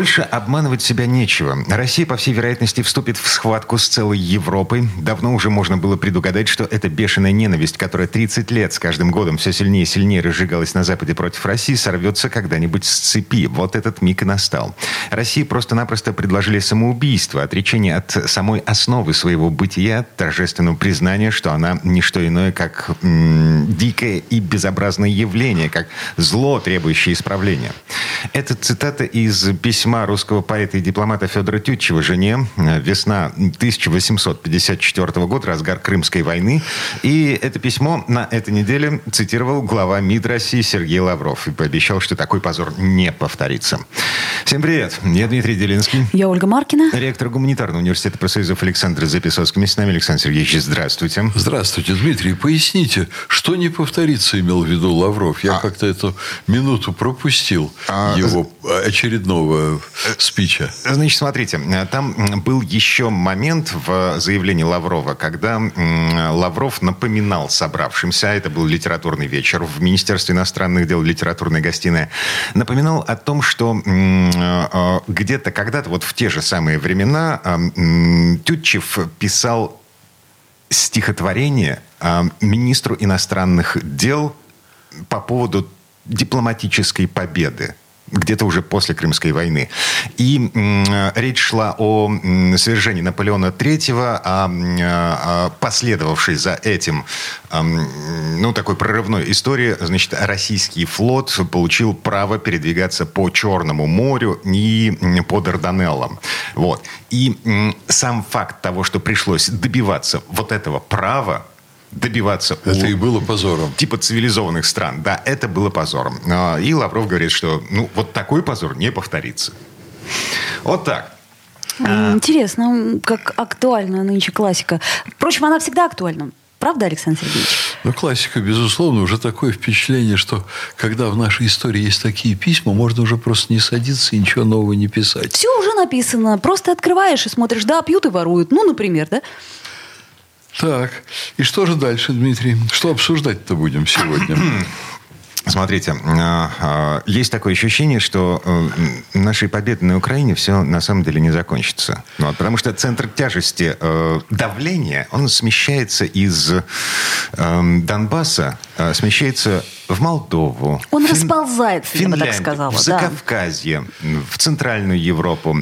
Больше обманывать себя нечего. Россия, по всей вероятности, вступит в схватку с целой Европой. Давно уже можно было предугадать, что эта бешеная ненависть, которая 30 лет с каждым годом все сильнее и сильнее разжигалась на Западе против России, сорвется когда-нибудь с цепи. Вот этот миг и настал. России просто-напросто предложили самоубийство, отречение от самой основы своего бытия, торжественного признания, что она не что иное, как м- дикое и безобразное явление, как зло, требующее исправления. Это цитата из письма русского поэта и дипломата Федора Тютчева жене. Весна 1854 года, разгар Крымской войны. И это письмо на этой неделе цитировал глава МИД России Сергей Лавров и пообещал, что такой позор не повторится. Всем привет. Я Дмитрий Делинский. Я Ольга Маркина. Ректор гуманитарного университета профсоюзов Александр Записовский. С нами Александр Сергеевич. Здравствуйте. Здравствуйте, Дмитрий. Поясните, что не повторится, имел в виду Лавров? Я а... как-то эту минуту пропустил а... его очередного спича. Значит, смотрите, там был еще момент в заявлении Лаврова, когда Лавров напоминал собравшимся, это был литературный вечер в Министерстве иностранных дел, литературная гостиная, напоминал о том, что а, где-то когда-то, вот в те же самые времена, Тютчев писал стихотворение министру иностранных дел по поводу дипломатической победы где-то уже после Крымской войны. И э, речь шла о э, свержении Наполеона III, а э, последовавшей за этим, э, ну, такой прорывной истории, значит, российский флот получил право передвигаться по Черному морю и по Дарданеллам. Вот. И э, сам факт того, что пришлось добиваться вот этого права, добиваться... Это у, и было позором. Типа цивилизованных стран. Да, это было позором. А, и Лавров говорит, что ну, вот такой позор не повторится. Вот так. А. Интересно, как актуальна нынче классика. Впрочем, она всегда актуальна. Правда, Александр Сергеевич? Ну, классика, безусловно, уже такое впечатление, что когда в нашей истории есть такие письма, можно уже просто не садиться и ничего нового не писать. Все уже написано. Просто открываешь и смотришь, да, пьют и воруют. Ну, например, да? Так, и что же дальше, Дмитрий? Что обсуждать-то будем сегодня? Смотрите, а, а, есть такое ощущение, что э, нашей победы на Украине все на самом деле не закончится. Вот, потому что центр тяжести э, давления, он смещается из эм, Донбасса, э, смещается в Молдову. Он Фин... расползается, я бы так сказала. В Закавказье, да. в Центральную Европу.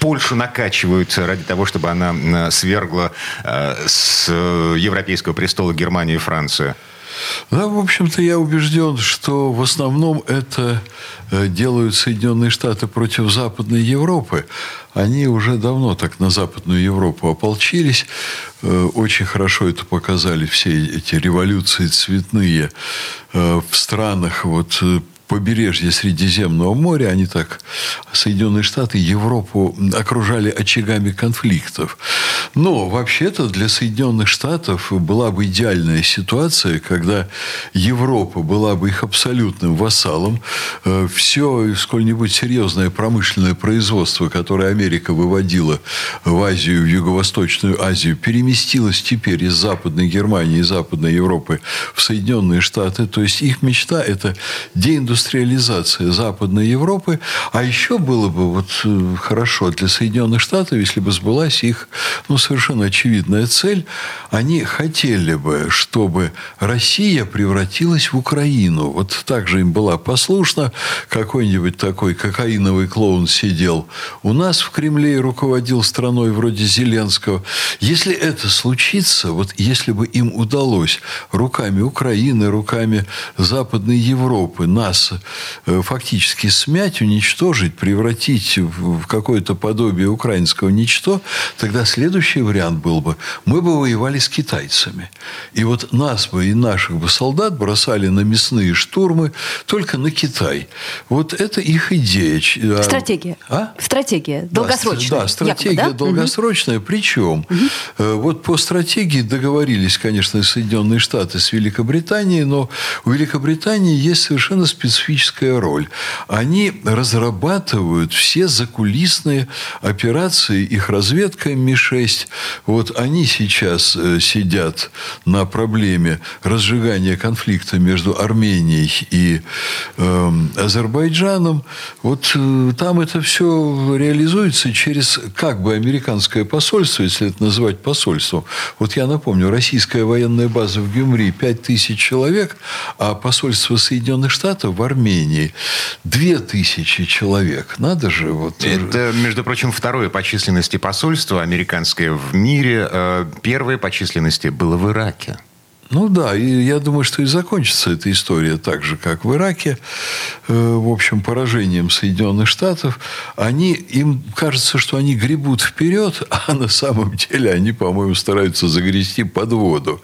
Польшу накачивают ради того, чтобы она свергла с европейского престола Германию и Францию. Да, в общем-то, я убежден, что в основном это э, делают Соединенные Штаты против Западной Европы. Они уже давно так на Западную Европу ополчились. Э, очень хорошо это показали все эти революции цветные э, в странах вот побережье Средиземного моря, они так, Соединенные Штаты, Европу окружали очагами конфликтов. Но вообще-то для Соединенных Штатов была бы идеальная ситуация, когда Европа была бы их абсолютным вассалом. Э, Все сколь-нибудь серьезное промышленное производство, которое Америка выводила в Азию, в Юго-Восточную Азию, переместилось теперь из Западной Германии и Западной Европы в Соединенные Штаты. То есть их мечта – это деиндустриализация индустриализация Западной Европы. А еще было бы вот э, хорошо для Соединенных Штатов, если бы сбылась их ну, совершенно очевидная цель. Они хотели бы, чтобы Россия превратилась в Украину. Вот так же им была послушна. Какой-нибудь такой кокаиновый клоун сидел у нас в Кремле и руководил страной вроде Зеленского. Если это случится, вот если бы им удалось руками Украины, руками Западной Европы нас Э, фактически смять, уничтожить, превратить в какое-то подобие украинского ничто, тогда следующий вариант был бы, мы бы воевали с китайцами. И вот нас бы и наших бы солдат бросали на мясные штурмы только на Китай. Вот это их идея. А Стратегия. А? Стратегия. Долгосрочная. Да, стратегия якобы, да? долгосрочная. Угу. Причем угу. вот по стратегии договорились, конечно, Соединенные Штаты с Великобританией, но у Великобритании есть совершенно специфическая роль. Они разрабатывают все закулисные операции, их разведка Ми-6. Вот они сейчас э, сидят на проблеме разжигания конфликта между Арменией и э, Азербайджаном. Вот э, там это все реализуется через как бы американское посольство, если это называть посольством. Вот я напомню, российская военная база в Гюмри 5 тысяч человек, а посольство Соединенных Штатов в Армении 2 тысячи человек. Надо же. Вот... Это, между прочим, второе по численности посольство американское в мире. Э, первое по численности было в Ираке. Ну да, и я думаю, что и закончится эта история так же, как в Ираке, э, в общем, поражением Соединенных Штатов. Они, им кажется, что они гребут вперед, а на самом деле они, по-моему, стараются загрести под воду.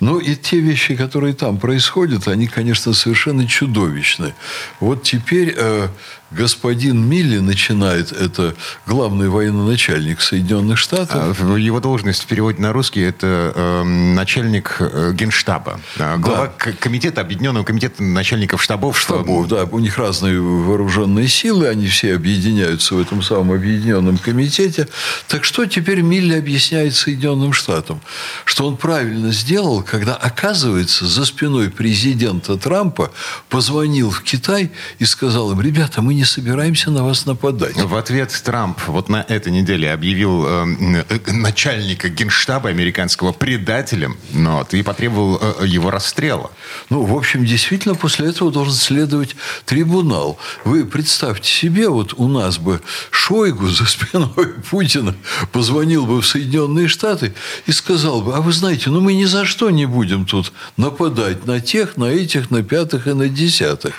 Ну и те вещи, которые там происходят, они, конечно, совершенно чудовищны. Вот теперь э, господин Милли начинает, это главный военноначальник Соединенных Штатов. А, его должность в переводе на русский это э, начальник генштаба. Глава да. комитета, объединенного комитета начальников штабов. Штабов, что... да. У них разные вооруженные силы, они все объединяются в этом самом объединенном комитете. Так что теперь Милли объясняет Соединенным Штатам? Что он правильно сделал, когда, оказывается, за спиной президента Трампа позвонил в Китай и сказал им, ребята, мы не не собираемся на вас нападать. В ответ Трамп вот на этой неделе объявил э, э начальника генштаба американского предателем ну вот, и потребовал э, его расстрела. Ну, в общем, действительно, после этого должен следовать трибунал. Вы представьте себе, вот у нас бы Шойгу за спиной Путина позвонил бы в Соединенные Штаты и сказал бы, а вы знаете, ну мы ни за что не будем тут нападать на тех, на этих, на пятых и на десятых.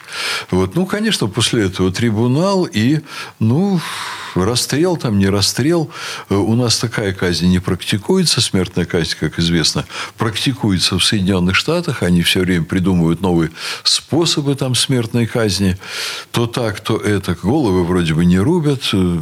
Вот. Ну, конечно, после этого трибунал трибунал и, ну, расстрел там, не расстрел. Э, у нас такая казнь не практикуется. Смертная казнь, как известно, практикуется в Соединенных Штатах. Они все время придумывают новые способы там смертной казни. То так, то это. Головы вроде бы не рубят э,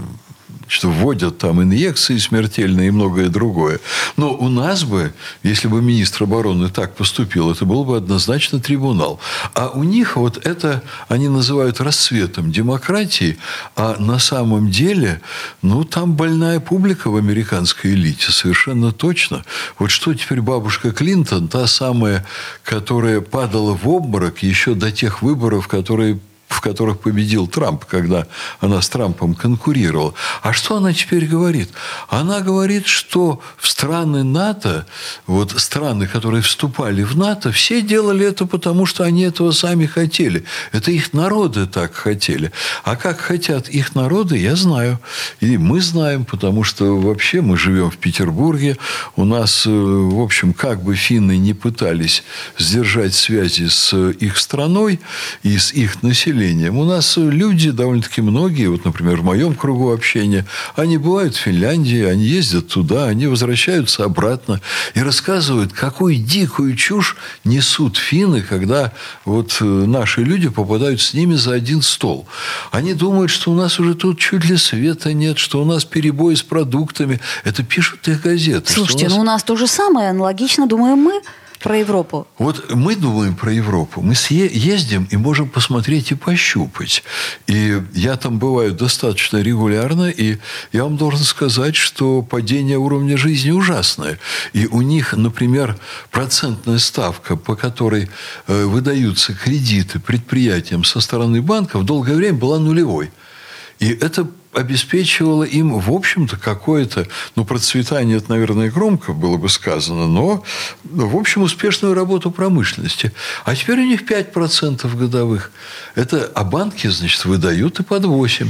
что вводят там инъекции смертельные и многое другое. Но у нас бы, если бы министр обороны так поступил, это был бы однозначно трибунал. А у них вот это они называют рассветом демократии, а на самом деле, ну, там больная публика в американской элите, совершенно точно. Вот что теперь бабушка Клинтон, та самая, которая падала в обморок еще до тех выборов, которые в которых победил Трамп, когда она с Трампом конкурировала. А что она теперь говорит? Она говорит, что в страны НАТО, вот страны, которые вступали в НАТО, все делали это потому, что они этого сами хотели. Это их народы так хотели. А как хотят их народы, я знаю. И мы знаем, потому что вообще мы живем в Петербурге. У нас, э, в общем, как бы финны не пытались сдержать связи с их страной и с их населением, населением. У нас люди довольно-таки многие, вот, например, в моем кругу общения, они бывают в Финляндии, они ездят туда, они возвращаются обратно и рассказывают, какую дикую чушь несут финны, когда вот э, наши люди попадают с ними за один стол. Они думают, что у нас уже тут чуть ли света нет, что у нас перебои с продуктами. Это пишут их газеты. Слушайте, у нас... ну у нас то же самое, аналогично, думаем мы. Про Европу. Вот мы думаем про Европу. Мы ездим и можем посмотреть и пощупать. И я там бываю достаточно регулярно, и я вам должен сказать, что падение уровня жизни ужасное. И у них, например, процентная ставка, по которой э, выдаются кредиты предприятиям со стороны банков, долгое время была нулевой. И это обеспечивало им, в общем-то, какое-то, ну, процветание, это, наверное, громко было бы сказано, но, в общем, успешную работу промышленности. А теперь у них 5% годовых. Это, а банки, значит, выдают и под 8%.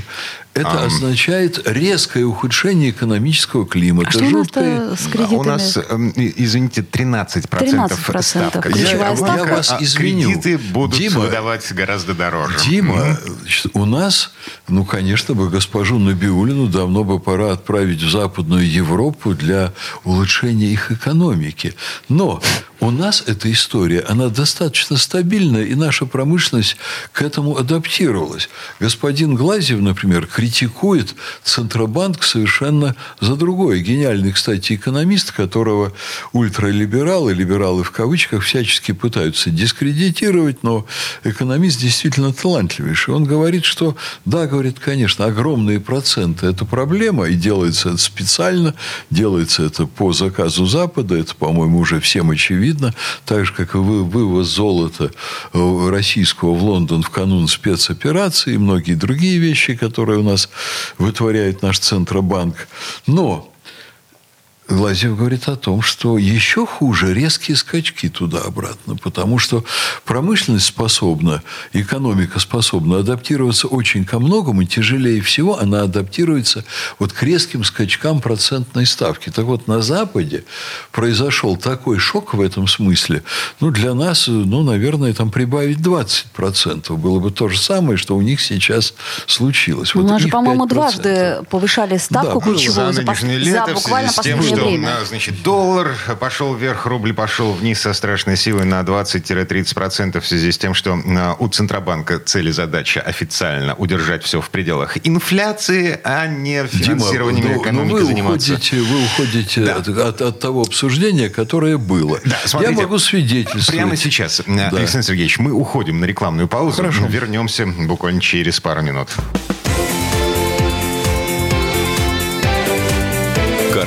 Это а, означает резкое ухудшение экономического климата. А что жуткое... у нас с кредитами? У нас, извините, 13%, 13% ставка. Я, ставка. я вас а извиню. Кредиты будут Дима, выдавать гораздо дороже. Дима, значит, у нас, ну, конечно бы, госпожу Набиулину давно бы пора отправить в Западную Европу для улучшения их экономики. Но У нас эта история, она достаточно стабильная, и наша промышленность к этому адаптировалась. Господин Глазьев, например, критикует Центробанк совершенно за другое. Гениальный, кстати, экономист, которого ультралибералы, либералы в кавычках, всячески пытаются дискредитировать, но экономист действительно талантливейший. Он говорит, что да, говорит, конечно, огромные проценты – это проблема, и делается это специально, делается это по заказу Запада, это, по-моему, уже всем очевидно, так же, как и вывоз золота э, российского в Лондон в канун спецоперации и многие другие вещи, которые у нас вытворяет наш Центробанк. Но Глазьев говорит о том, что еще хуже резкие скачки туда-обратно, потому что промышленность способна, экономика способна адаптироваться очень ко многому, тяжелее всего она адаптируется вот к резким скачкам процентной ставки. Так вот, на Западе произошел такой шок в этом смысле, ну, для нас, ну, наверное, там прибавить 20% было бы то же самое, что у них сейчас случилось. Вот у нас же, по-моему, дважды повышали ставку да, ключевую за, за буквально последнее что, время. Значит, доллар пошел вверх, рубль пошел вниз со страшной силой на 20-30% в связи с тем, что а, у Центробанка цель и задача официально удержать все в пределах инфляции, а не финансированием Дима, ну, экономики ну вы заниматься. Уходите, вы уходите да. от, от, от того обсуждения, которое было. Да, смотрите, Я могу свидетельствовать. Прямо сейчас, да. Александр Сергеевич, мы уходим на рекламную паузу. Хорошо. Вернемся буквально через пару минут.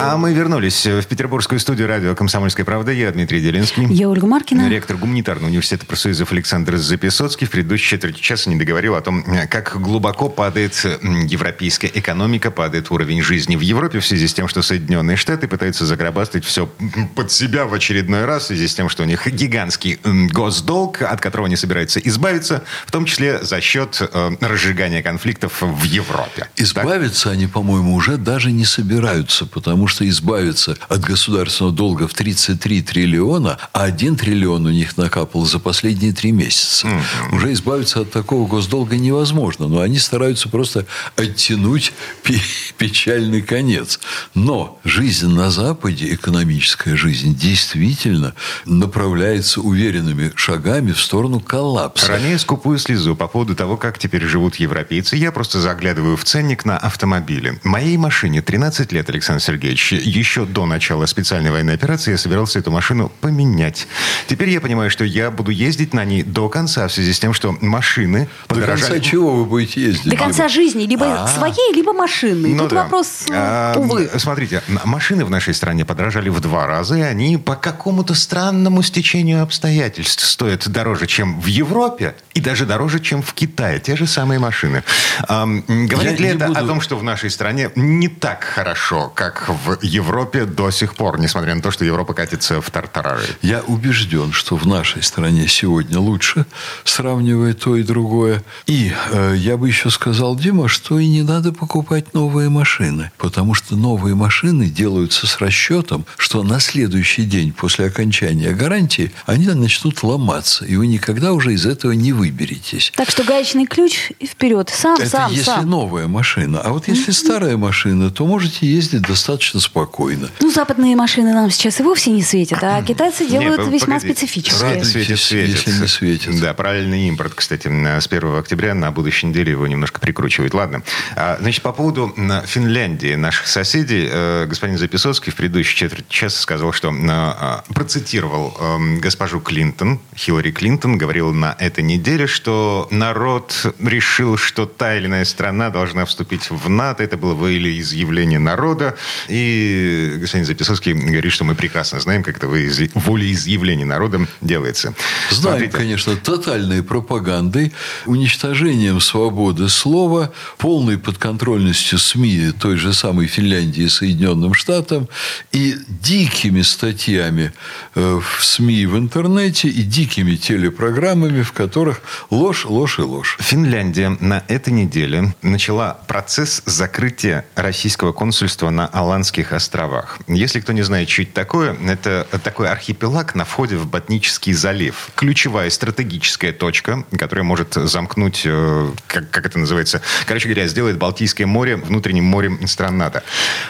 А мы вернулись в петербургскую студию радио «Комсомольская правда». Я Дмитрий Делинский. Я Ольга Маркина. Ректор гуманитарного университета профсоюзов Александр Записоцкий в предыдущей четверти часа не договорил о том, как глубоко падает европейская экономика, падает уровень жизни в Европе в связи с тем, что Соединенные Штаты пытаются заграбастать все под себя в очередной раз в связи с тем, что у них гигантский госдолг, от которого они собираются избавиться, в том числе за счет э, разжигания конфликтов в Европе. Избавиться так? они, по-моему, уже даже не собираются, потому что избавиться от государственного долга в 33 триллиона, а 1 триллион у них накапал за последние три месяца. Угу. Уже избавиться от такого госдолга невозможно. Но они стараются просто оттянуть печальный конец. Но жизнь на Западе, экономическая жизнь, действительно направляется уверенными шагами в сторону коллапса. Ранее скупую слезу по поводу того, как теперь живут европейцы. Я просто заглядываю в ценник на автомобили. Моей машине 13 лет, Александр Сергеевич Сергеевич, еще до начала специальной военной операции я собирался эту машину поменять. Теперь я понимаю, что я буду ездить на ней до конца в связи с тем, что машины подорожали. До конца чего вы будете ездить? До конца жизни. Либо А-а-а. своей, либо машины. Ну, Тут да. вопрос, а, увы. Смотрите, машины в нашей стране подорожали в два раза, и они по какому-то странному стечению обстоятельств стоят дороже, чем в Европе, и даже дороже, чем в Китае. Те же самые машины. А, говорит я ли это буду... о том, что в нашей стране не так хорошо, как в Европе до сих пор, несмотря на то, что Европа катится в тартарары. Я убежден, что в нашей стране сегодня лучше, сравнивая то и другое. И э, я бы еще сказал, Дима, что и не надо покупать новые машины, потому что новые машины делаются с расчетом, что на следующий день после окончания гарантии они начнут ломаться, и вы никогда уже из этого не выберетесь. Так что гаечный ключ и вперед. Сам, Это сам, если сам. новая машина. А вот если старая машина, то можете ездить достаточно достаточно спокойно. Ну, западные машины нам сейчас и вовсе не светят, а китайцы делают не, весьма погоди. специфические. Светит, светит. Если не светит. Да, правильный импорт, кстати, с 1 октября на будущей неделе его немножко прикручивают. Ладно. А, значит, по поводу Финляндии, наших соседей, э, господин Записоцкий в предыдущей четверти часа сказал, что а, процитировал эм, госпожу Клинтон, Хиллари Клинтон, говорил на этой неделе, что народ решил, что та или иная страна должна вступить в НАТО. Это было изъявление народа. И И господин Записовский говорит, что мы прекрасно знаем, как это волеизъявление народом делается. Знаем, Смотрите. конечно, тотальной пропагандой, уничтожением свободы слова, полной подконтрольностью СМИ той же самой Финляндии и Соединенным Штатам и дикими статьями э, в СМИ и в интернете и дикими телепрограммами, в которых ложь, ложь и ложь. Финляндия на этой неделе начала процесс закрытия российского консульства на Аландских островах. Если кто не знает, что это такое, это такой архипелаг на входе в Ботнический залив. Ключевая стратегическая точка, которая может замкнуть, э, как, как это называется, короче говоря, сделает Балтийское море внутренним морем стран НАТО.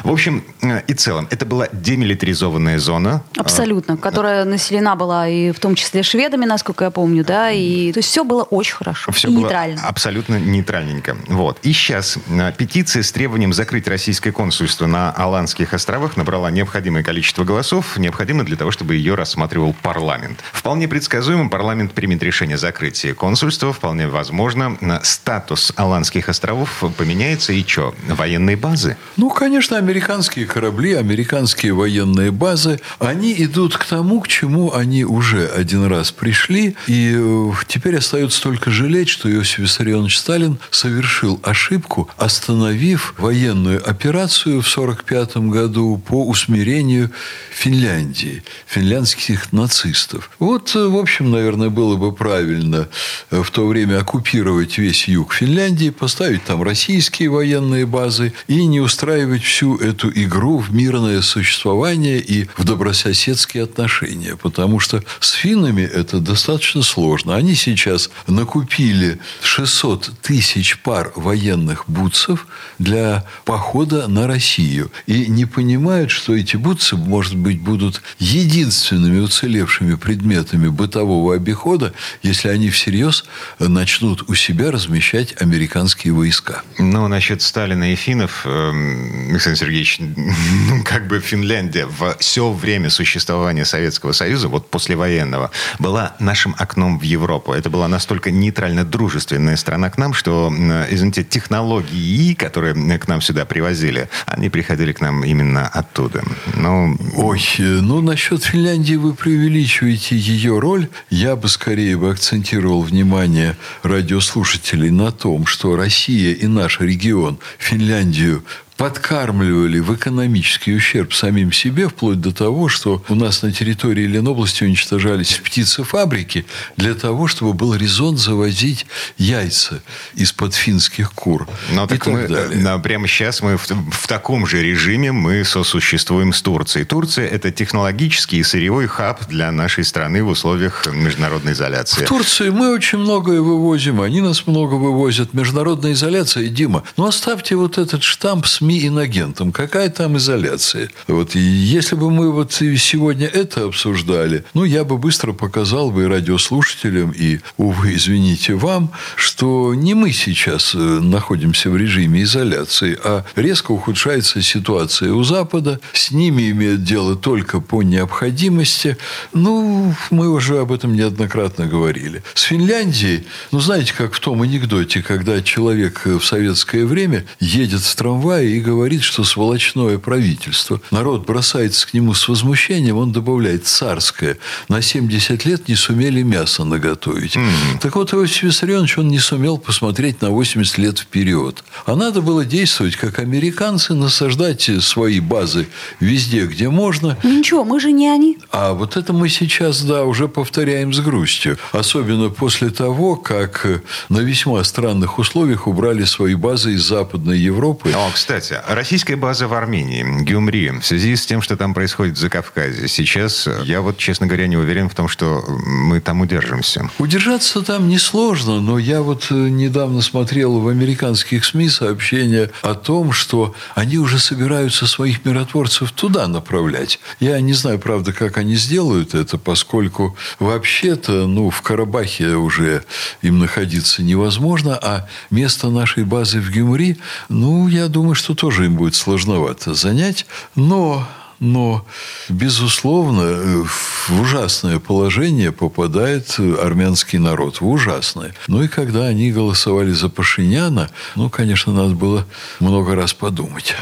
В общем э, и целом, это была демилитаризованная зона. Абсолютно, которая населена была и в том числе шведами, насколько я помню, да, и то есть все было очень хорошо все и было нейтрально. абсолютно нейтральненько. Вот. И сейчас э, петиция с требованием закрыть российское консульство на Аландских островах набрала необходимое количество голосов, необходимо для того, чтобы ее рассматривал парламент. Вполне предсказуемо парламент примет решение закрытия консульства. Вполне возможно, статус Аландских островов поменяется. И что, военные базы? Ну, конечно, американские корабли, американские военные базы, они идут к тому, к чему они уже один раз пришли. И э, теперь остается только жалеть, что Иосиф Виссарионович Сталин совершил ошибку, остановив военную операцию в 1945 году по усмирению Финляндии, финляндских нацистов. Вот, э, в общем, наверное, было бы правильно э, в то время оккупировать весь юг Финляндии, поставить там российские военные базы и не устраивать всю эту игру в мирное существование и в добрососедские отношения. Потому что с финнами это достаточно сложно. Они сейчас накупили 600 тысяч пар военных бутсов для похода на Россию. И не понимают, что эти бутсы, может быть, будут единственными уцелевшими предметами бытового обихода, если они всерьез начнут у себя размещать американские войска. Ну, насчет Сталина и финнов, э, Александр Сергеевич, ну, как бы Финляндия в все время существования Советского Союза, вот послевоенного, была нашим окном в Европу. Это была настолько нейтрально-дружественная страна к нам, что, извините, технологии, которые к нам сюда привозили, они приходили к нам именно оттуда. Ну, Ой, Ой, ну насчет Финляндии вы преувеличиваете ее роль. Я бы скорее бы акцентировал внимание радиослушателей на том, что Россия и наш регион Финляндию подкармливали в экономический ущерб самим себе, вплоть до того, что у нас на территории Ленобласти уничтожались птицефабрики для того, чтобы был резон завозить яйца из-под финских кур. Но так, так мы, э, далее. Но прямо сейчас мы в, в таком же режиме мы сосуществуем с Турцией. Турция – это технологический и сырьевой хаб для нашей страны в условиях международной изоляции. В Турции мы очень многое вывозим, они нас много вывозят. Международная изоляция, Дима, ну оставьте вот этот штамп с СМИ инагентам. Какая там изоляция? Вот и если бы мы вот сегодня это обсуждали, ну, я бы быстро показал бы и радиослушателям, и, увы, извините, вам, что не мы сейчас э, находимся в режиме изоляции, а резко ухудшается ситуация у Запада. С ними имеют дело только по необходимости. Ну, мы уже об этом неоднократно говорили. С Финляндией, ну, знаете, как в том анекдоте, когда человек в советское время едет в трамвае и говорит, что сволочное правительство. Народ бросается к нему с возмущением, он добавляет царское. На 70 лет не сумели мясо наготовить. Mm-hmm. Так вот, Иосиф Виссарионович, он не сумел посмотреть на 80 лет вперед. А надо было действовать, как американцы, насаждать свои базы везде, где можно. Ну ничего, мы же не они. А вот это мы сейчас, да, уже повторяем с грустью. Особенно после того, как на весьма странных условиях убрали свои базы из Западной Европы. О, кстати, кстати, российская база в Армении, Гюмри, в связи с тем, что там происходит в Закавказье, сейчас я вот, честно говоря, не уверен в том, что мы там удержимся. Удержаться там несложно, но я вот э, недавно смотрел в американских СМИ сообщения о том, что они уже собираются своих миротворцев туда направлять. Я не знаю, правда, как они сделают это, поскольку вообще-то, ну, в Карабахе уже им находиться невозможно, а место нашей базы в Гюмри, ну, я думаю, что тоже им будет сложновато занять. Но Но, безусловно, в ужасное положение попадает армянский народ. В ужасное. Ну и когда они голосовали за Пашиняна, ну, конечно, надо было много раз подумать,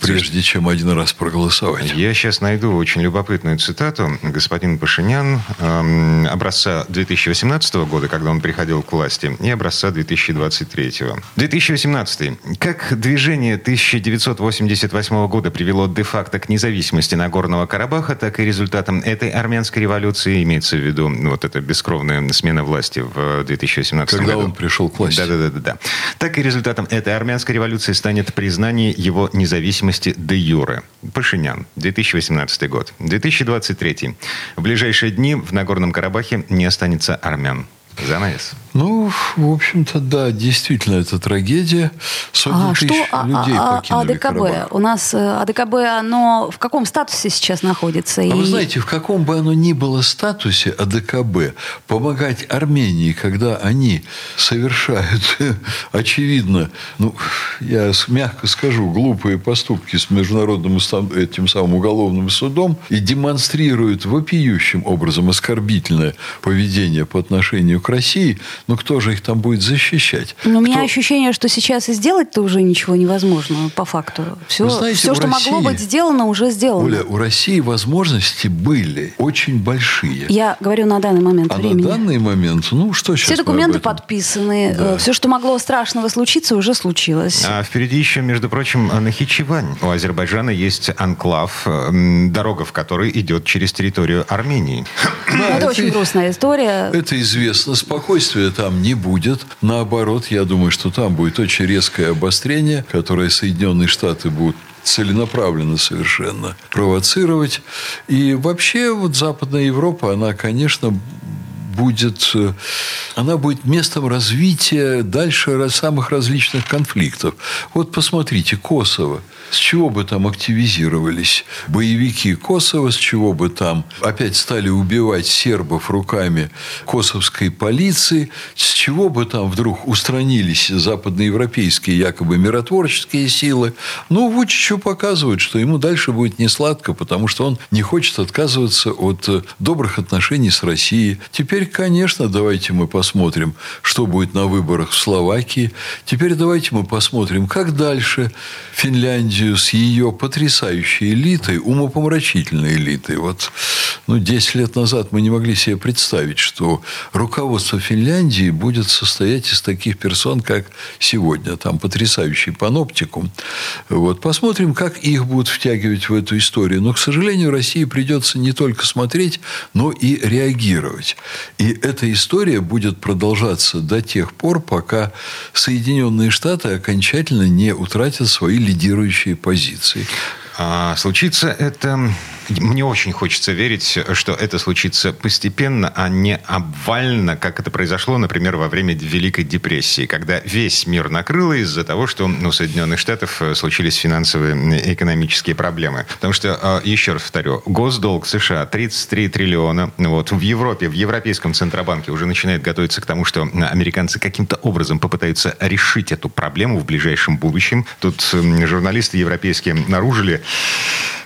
прежде чем один раз проголосовать. Я сейчас найду очень любопытную цитату. Господин Пашинян эм, образца 2018 года, когда он приходил к власти, и образца 2023. 2018. Как движение 1988 года привело де-факто к независимости Нагорного Карабаха, так и результатом этой армянской революции, имеется в виду вот эта бескровная смена власти в 2018 Когда году. он пришел к власти. Да-да-да. Так и результатом этой армянской революции станет признание его независимости де юре. Пашинян, 2018 год. 2023. В ближайшие дни в Нагорном Карабахе не останется армян. Занавес. Ну, в общем-то, да, действительно, это трагедия. Сотни а тысяч что людей а, покинули АДКБ? Карабах. У нас э, АДКБ, оно в каком статусе сейчас находится? А И- вы знаете, в каком бы оно ни было статусе АДКБ, помогать Армении, когда они совершают, очевидно, ну, я мягко скажу, глупые поступки с международным этим самым уголовным судом и демонстрируют вопиющим образом оскорбительное поведение по отношению к России, ну, кто же их там будет защищать? Но у меня Кто- ощущение, что сейчас и сделать-то уже ничего невозможно, по факту. Все, Вы знаете, все что могло России- быть сделано, уже сделано. Оля, у России возможности были очень большие. Я говорю на данный момент А времени. на данный момент, ну, что сейчас Все документы подписаны. Все, что могло страшного случиться, уже случилось. А впереди еще, между прочим, Нахичевань. У Азербайджана есть анклав, м, дорога в который идет через территорию Армении. Ну, это, это- очень грустная история. Это известно. Спокойствия там не будет. Наоборот, я думаю, что там будет очень резкое обострение, которое Соединенные Штаты будут целенаправленно совершенно провоцировать. И вообще вот Западная Европа, она, конечно, будет, э, она будет местом развития дальше самых различных конфликтов. Вот посмотрите, Косово. С чего бы там активизировались боевики Косово, с чего бы там опять стали убивать сербов руками косовской полиции, с чего бы там вдруг устранились западноевропейские якобы миротворческие силы. Ну, Вучичу показывают, что ему дальше будет не сладко, потому что он не хочет отказываться от э, добрых отношений с Россией. Теперь, конечно, давайте мы посмотрим, что будет на выборах в Словакии. Теперь давайте мы посмотрим, как дальше Финляндию с ее потрясающей элитой, умопомрачительной элитой. Вот, ну, 10 лет назад мы не могли себе представить, что руководство Финляндии будет состоять из таких персон, как сегодня. Там потрясающий паноптикум. Вот, посмотрим, как их будут втягивать в эту историю. Но, к сожалению, России придется не только смотреть, но и реагировать. И эта история будет продолжаться до тех пор, пока Соединенные Штаты окончательно не утратят свои лидирующие позиции. А случится это... Мне очень хочется верить, что это случится постепенно, а не обвально, как это произошло, например, во время Великой депрессии, когда весь мир накрыло из-за того, что у Соединенных Штатов э, случились финансовые и экономические проблемы. Потому что, э, еще раз повторю, госдолг США 33 триллиона. Вот, в Европе, в Европейском Центробанке уже начинает готовиться к тому, что американцы каким-то образом попытаются решить эту проблему в ближайшем будущем. Тут журналисты европейские обнаружили а,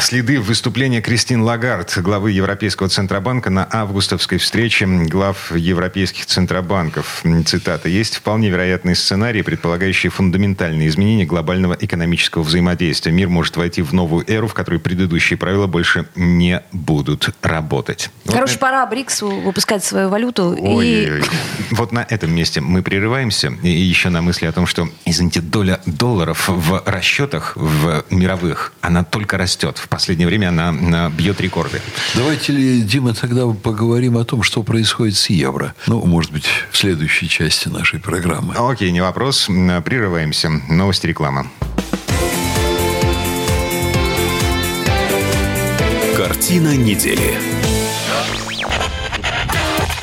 следы выступления Кристин Лагард, главы Европейского Центробанка, на августовской встрече глав европейских Центробанков. Цитата. «Есть вполне вероятные сценарии, предполагающие фундаментальные изменения глобального экономического взаимодействия. Мир может войти в новую эру, в которой предыдущие правила больше не будут работать». Вот Короче, на- пора БРИКСу выпускать свою валюту. и Ой-ой-ой. Вот на этом месте мы прерываемся. И еще на мысли о том, что, извините, доля долларов в расчетах в мировых, она только растет. В последнее время она, бьет рекорды. Давайте, Дима, тогда поговорим о том, что происходит с евро. Ну, может быть, в следующей части нашей программы. Окей, не вопрос. Прерываемся. Новости реклама. Картина недели.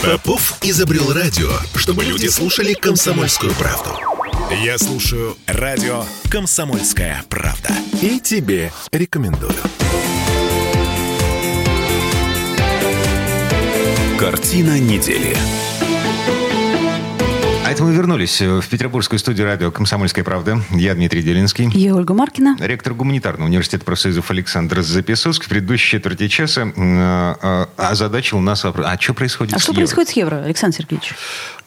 Попов изобрел радио, чтобы люди слушали комсомольскую правду. Я слушаю радио «Комсомольская правда». И тебе рекомендую. Картина недели. А Это мы вернулись в петербургскую студию радио «Комсомольская правда». Я Дмитрий Делинский. Я Ольга Маркина. Ректор гуманитарного университета профсоюзов Александр Записовский. В предыдущей четверти часа э, озадачил нас вопрос. А что происходит а с что евро? происходит с евро, Александр Сергеевич?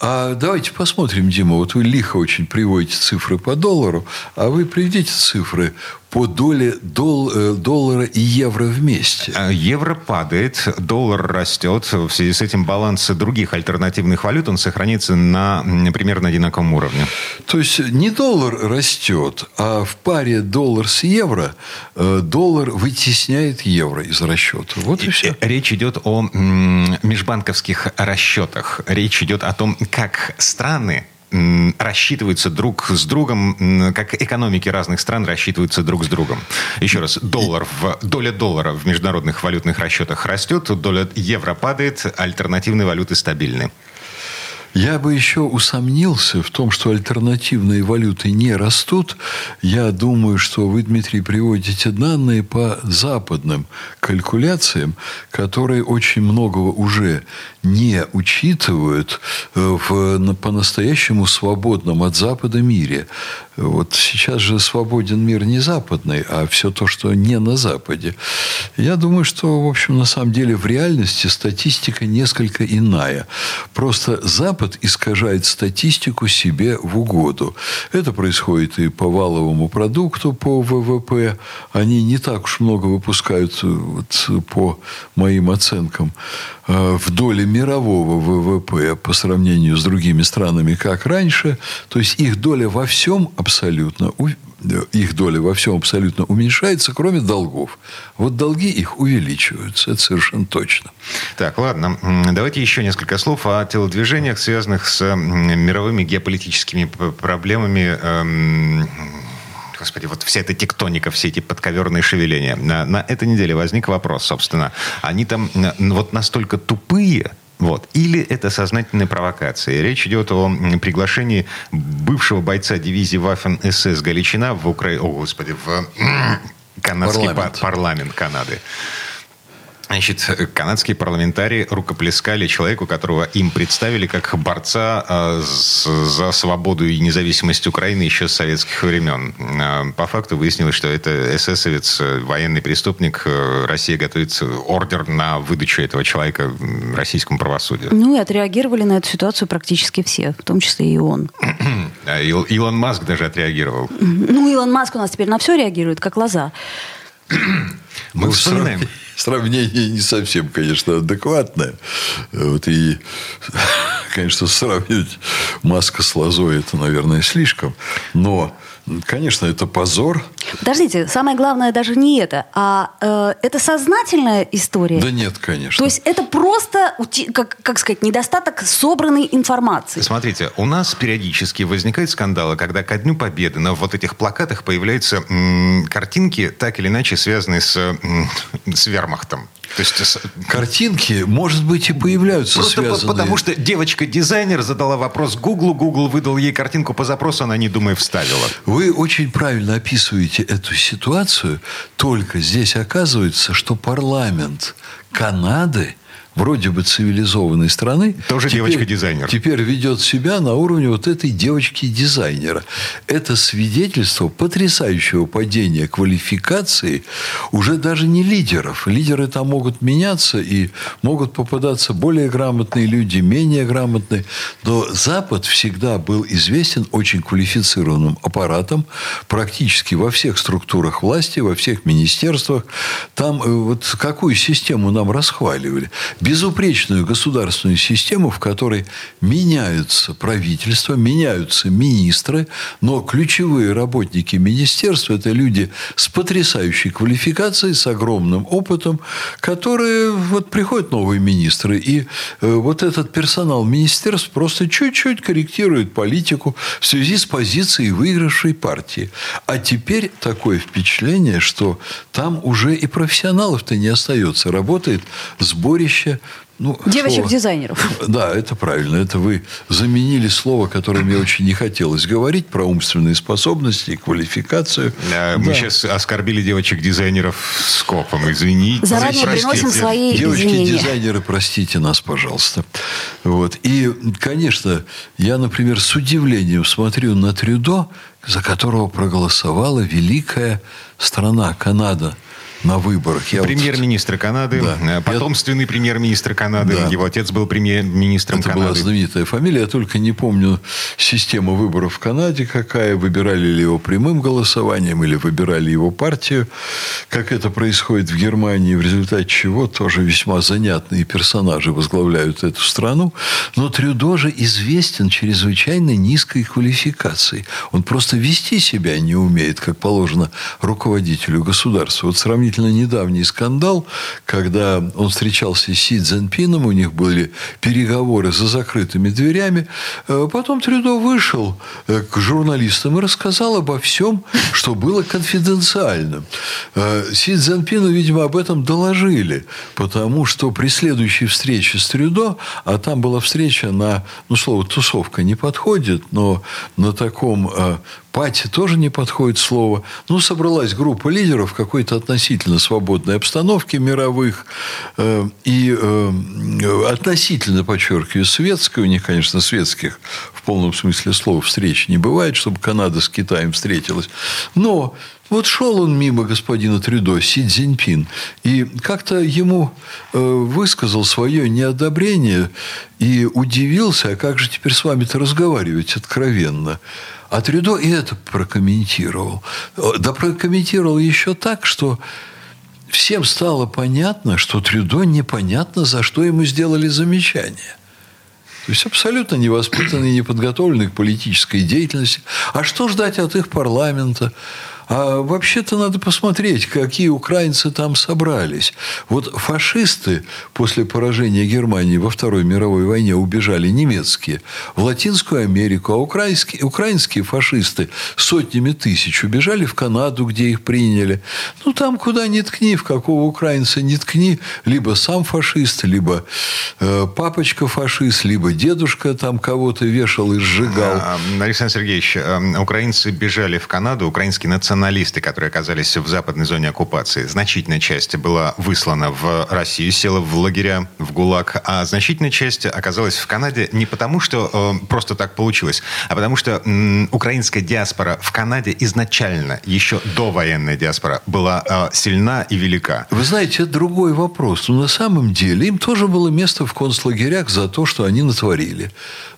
А давайте посмотрим, Дима. Вот вы лихо очень приводите цифры по доллару, а вы приведите цифры по доле дол, э, доллара и евро вместе. А Евро падает, доллар растет. В связи с этим баланс других альтернативных валют он сохранится на примерно одинаковом уровне. То есть не доллар растет, а в паре доллар с евро э, доллар вытесняет евро из расчета. Вот и все. Э, Речь идет о межбанковских расчетах. Речь идет о том, как страны рассчитываются друг с другом, как экономики разных стран рассчитываются друг с другом. Еще раз, доллар в, доля доллара в международных валютных расчетах растет, доля евро падает, альтернативные валюты стабильны. Я бы еще усомнился в том, что альтернативные валюты не растут. Я думаю, что вы, Дмитрий, приводите данные по западным калькуляциям, которые очень многого уже не учитывают э, в на- по-настоящему свободном от Запада мире. Вот сейчас же свободен мир не западный, а все то, что не на Западе. Я думаю, что, в общем, на самом деле в реальности статистика несколько иная. Просто Запад искажает статистику себе в угоду. Это происходит и по валовому продукту, по ВВП. Они не так уж много выпускают, э, вот, по моим оценкам, в доле мирового ВВП по сравнению с другими странами, как раньше. То есть их доля во всем абсолютно у- их доля во всем абсолютно уменьшается, кроме долгов. Вот долги их увеличиваются, это совершенно точно. Так, ладно. Давайте еще несколько слов о телодвижениях, связанных с мировыми геополитическими проблемами. Господи, вот вся эта тектоника, все эти подковерные шевеления. На, на этой неделе возник вопрос, собственно. Они там вот настолько тупые, вот. Или это сознательная провокация. Речь идет о приглашении бывшего бойца дивизии Вафен СС Галичина в Украину, о, господи, в канадский Парламент. па- парламент Канады. Значит, канадские парламентарии рукоплескали человеку, которого им представили как борца с- за свободу и независимость Украины еще с советских времен. Э, По факту выяснилось, что это эсэсовец, э, военный преступник. Э, Россия готовит ордер на выдачу этого человека российскому правосудию. Ну и отреагировали на эту ситуацию практически все, в том числе и он. А Ил- Илон Маск даже отреагировал. Ну, Илон Маск у нас теперь на все реагирует, как лоза. Мы Ну, вспоминаем. Срав- Сравнение не совсем, конечно, адекватное. Вот и, конечно, сравнивать Маска с Лозой это, наверное, слишком. Но, конечно, это позор. Подождите, самое главное даже не это, а э, это сознательная история. Да нет, конечно. То есть это просто, как, как сказать, недостаток собранной информации. Смотрите, у нас периодически возникают скандалы, когда ко Дню Победы на вот этих плакатах появляются м, картинки, так или иначе связанные с, м, с вермахтом. То есть Картинки, может быть, и появляются Просто связанные... потому что девочка-дизайнер задала вопрос Гуглу, Гугл выдал ей картинку по запросу, она, не думая, вставила. Вы очень правильно описываете эту ситуацию, только здесь оказывается, что парламент Канады вроде бы цивилизованной страны Тоже девочка-дизайнер. Теперь ведет себя на уровне вот этой девочки-дизайнера. Это свидетельство потрясающего падения квалификации уже даже не лидеров. Лидеры там могут меняться и могут попадаться более грамотные люди, менее грамотные. Но Запад всегда был известен очень квалифицированным аппаратом практически во всех структурах власти, во всех министерствах. Там э, вот какую систему нам расхваливали? Безупречную государственную систему, в которой меняются правительства, меняются министры, но ключевые работники министерства – это люди с потрясающей квалификацией, с огромным опытом, которые вот приходят новые министры, и э, вот этот персонал министерств просто чуть-чуть корректирует политику в связи с позицией выигравшей партии. А теперь такое впечатление, что там уже и профессионалов-то не остается. Работает сборище Ну, Девочек-дизайнеров. Да, это правильно. Это вы заменили слово, которое мне очень не хотелось говорить, про умственные способности и квалификацию. Да, мы сейчас оскорбили девочек-дизайнеров скопом, извините. Заранее приносим свои Девочки-дизайнеры, простите нас, пожалуйста. Вот. И, конечно, я, например, с удивлением смотрю на Трюдо, за которого проголосовала великая страна Канада – на выборах. Премьер-министр. Канады, да. Э, потомственный я... премьер-министр Канады. Да. Его отец был премьер-министром Это Канады. была знаменитая фамилия. Я только не помню систему выборов в Канаде какая. Выбирали ли его прямым голосованием или выбирали его партию. Как это происходит в Германии, в результате чего тоже весьма занятные персонажи возглавляют эту страну. Но Трюдо же известен чрезвычайно низкой квалификацией. Он просто вести себя не умеет, как положено руководителю государства. Вот сравнить сравнительно недавний скандал, когда он встречался с Си Цзиньпином, у них были переговоры за закрытыми дверями. Э, потом Трюдо вышел э, к журналистам и рассказал обо всем, что было конфиденциальным. Э, Си Цзиньпину, видимо, об этом доложили, потому что при следующей встрече с Трюдо, а там была встреча на, ну, слово «тусовка» не подходит, но на таком Пати тоже не подходит слово. Ну, собралась группа лидеров в какой-то относительно свободной обстановке мировых. Э, и э, относительно, подчеркиваю, светской. У них, конечно, светских в полном смысле слова встреч не бывает, чтобы Канада с Китаем встретилась. Но вот шел он мимо господина Трюдо, Си Цзиньпин, и как-то ему э, высказал свое неодобрение и удивился, а как же теперь с вами-то разговаривать откровенно? А Трюдо и это прокомментировал. Да прокомментировал еще так, что всем стало понятно, что Трюдо непонятно, за что ему сделали замечание. То есть абсолютно невоспитанный, неподготовленный к политической деятельности. А что ждать от их парламента? А вообще-то надо посмотреть, какие украинцы там собрались. Вот фашисты после поражения Германии во Второй мировой войне убежали немецкие в Латинскую Америку, а украинские, украинские фашисты сотнями тысяч убежали в Канаду, где их приняли. Ну, там куда ни ткни, в какого украинца ни ткни, либо сам фашист, либо э, папочка фашист, либо дедушка там кого-то вешал и сжигал. А, Александр Сергеевич, э, украинцы бежали в Канаду, украинские националисты националисты, которые оказались в западной зоне оккупации. Значительная часть была выслана в Россию, села в лагеря, в ГУЛАГ, а значительная часть оказалась в Канаде не потому, что э, просто так получилось, а потому что э, украинская диаспора в Канаде изначально, еще до военной диаспора, была э, сильна и велика. Вы знаете, это другой вопрос. Но на самом деле им тоже было место в концлагерях за то, что они натворили.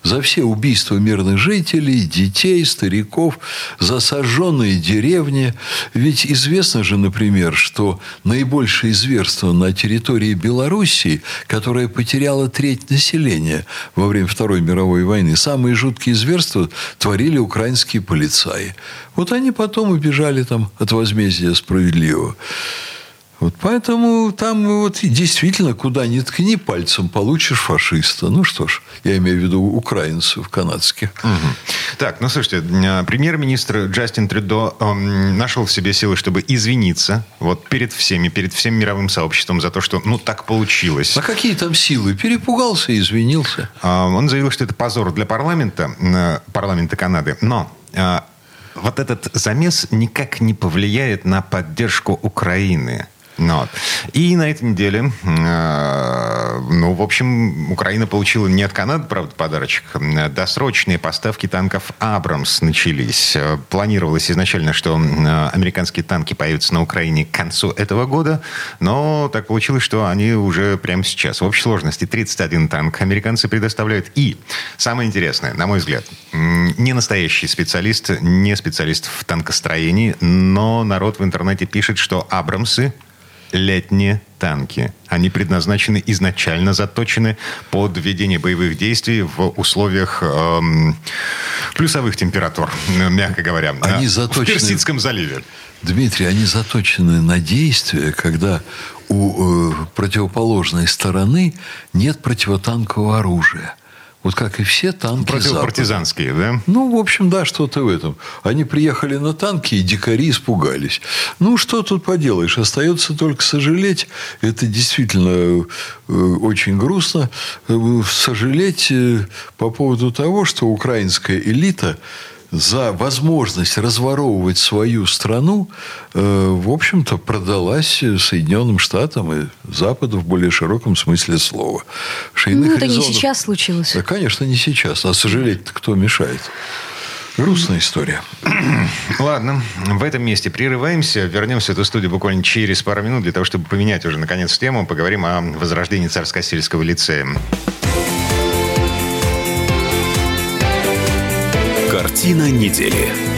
За все убийства мирных жителей, детей, стариков, за сожженные деревни, уровне. Ведь известно же, например, что наибольшее зверство на территории Белоруссии, которая потеряла треть населения во время Второй мировой войны, самые жуткие зверства творили украинские полицаи. Вот они потом убежали там от возмездия справедливого. Вот поэтому там вот действительно куда ни ткни пальцем, получишь фашиста. Ну что ж, я имею в виду украинцев канадских. Угу. Так, ну слушайте, э, премьер-министр Джастин Трюдо эм, нашел в себе силы, чтобы извиниться вот перед всеми, перед всем мировым сообществом за то, что ну так получилось. А какие там силы? Перепугался и извинился. Э, он заявил, что это позор для парламента, э, парламента Канады. Но э, вот этот замес никак не повлияет на поддержку Украины. Ну. И на этой неделе, э, ну, в общем, Украина получила не от Канады, правда, подарочек. Досрочные поставки танков «Абрамс» начались. Планировалось изначально, что э, американские танки появятся на Украине к концу этого года, но так получилось, что они уже прямо сейчас. В общей сложности 31 танк американцы предоставляют. И самое интересное, на мой взгляд, не настоящий специалист, не специалист в танкостроении, но народ в интернете пишет, что «Абрамсы» летние танки. Они предназначены изначально заточены под ведение боевых действий в условиях эм, плюсовых температур, мягко говоря. Они заточены... В Персидском заливе. Дмитрий, они заточены на действия, когда у э, противоположной стороны нет противотанкового оружия. Вот как и все танки Противопартизанские, Запада. да? Ну, в общем, да, что-то в этом. Они приехали на танки, и дикари испугались. Ну, что тут поделаешь? Остается только сожалеть. Это действительно э, очень грустно. Э, сожалеть э, по поводу того, что украинская элита за возможность разворовывать свою страну, э, в общем-то, продалась Соединенным Штатам и Западу в более широком смысле слова. ну, это резонов... не сейчас случилось. Да, конечно, не сейчас. А сожалеть-то кто мешает? Грустная история. Ладно, в этом месте прерываемся. Вернемся в эту студию буквально через пару минут для того, чтобы поменять уже, наконец, тему. Поговорим о возрождении царско-сельского лицея. Картина недели.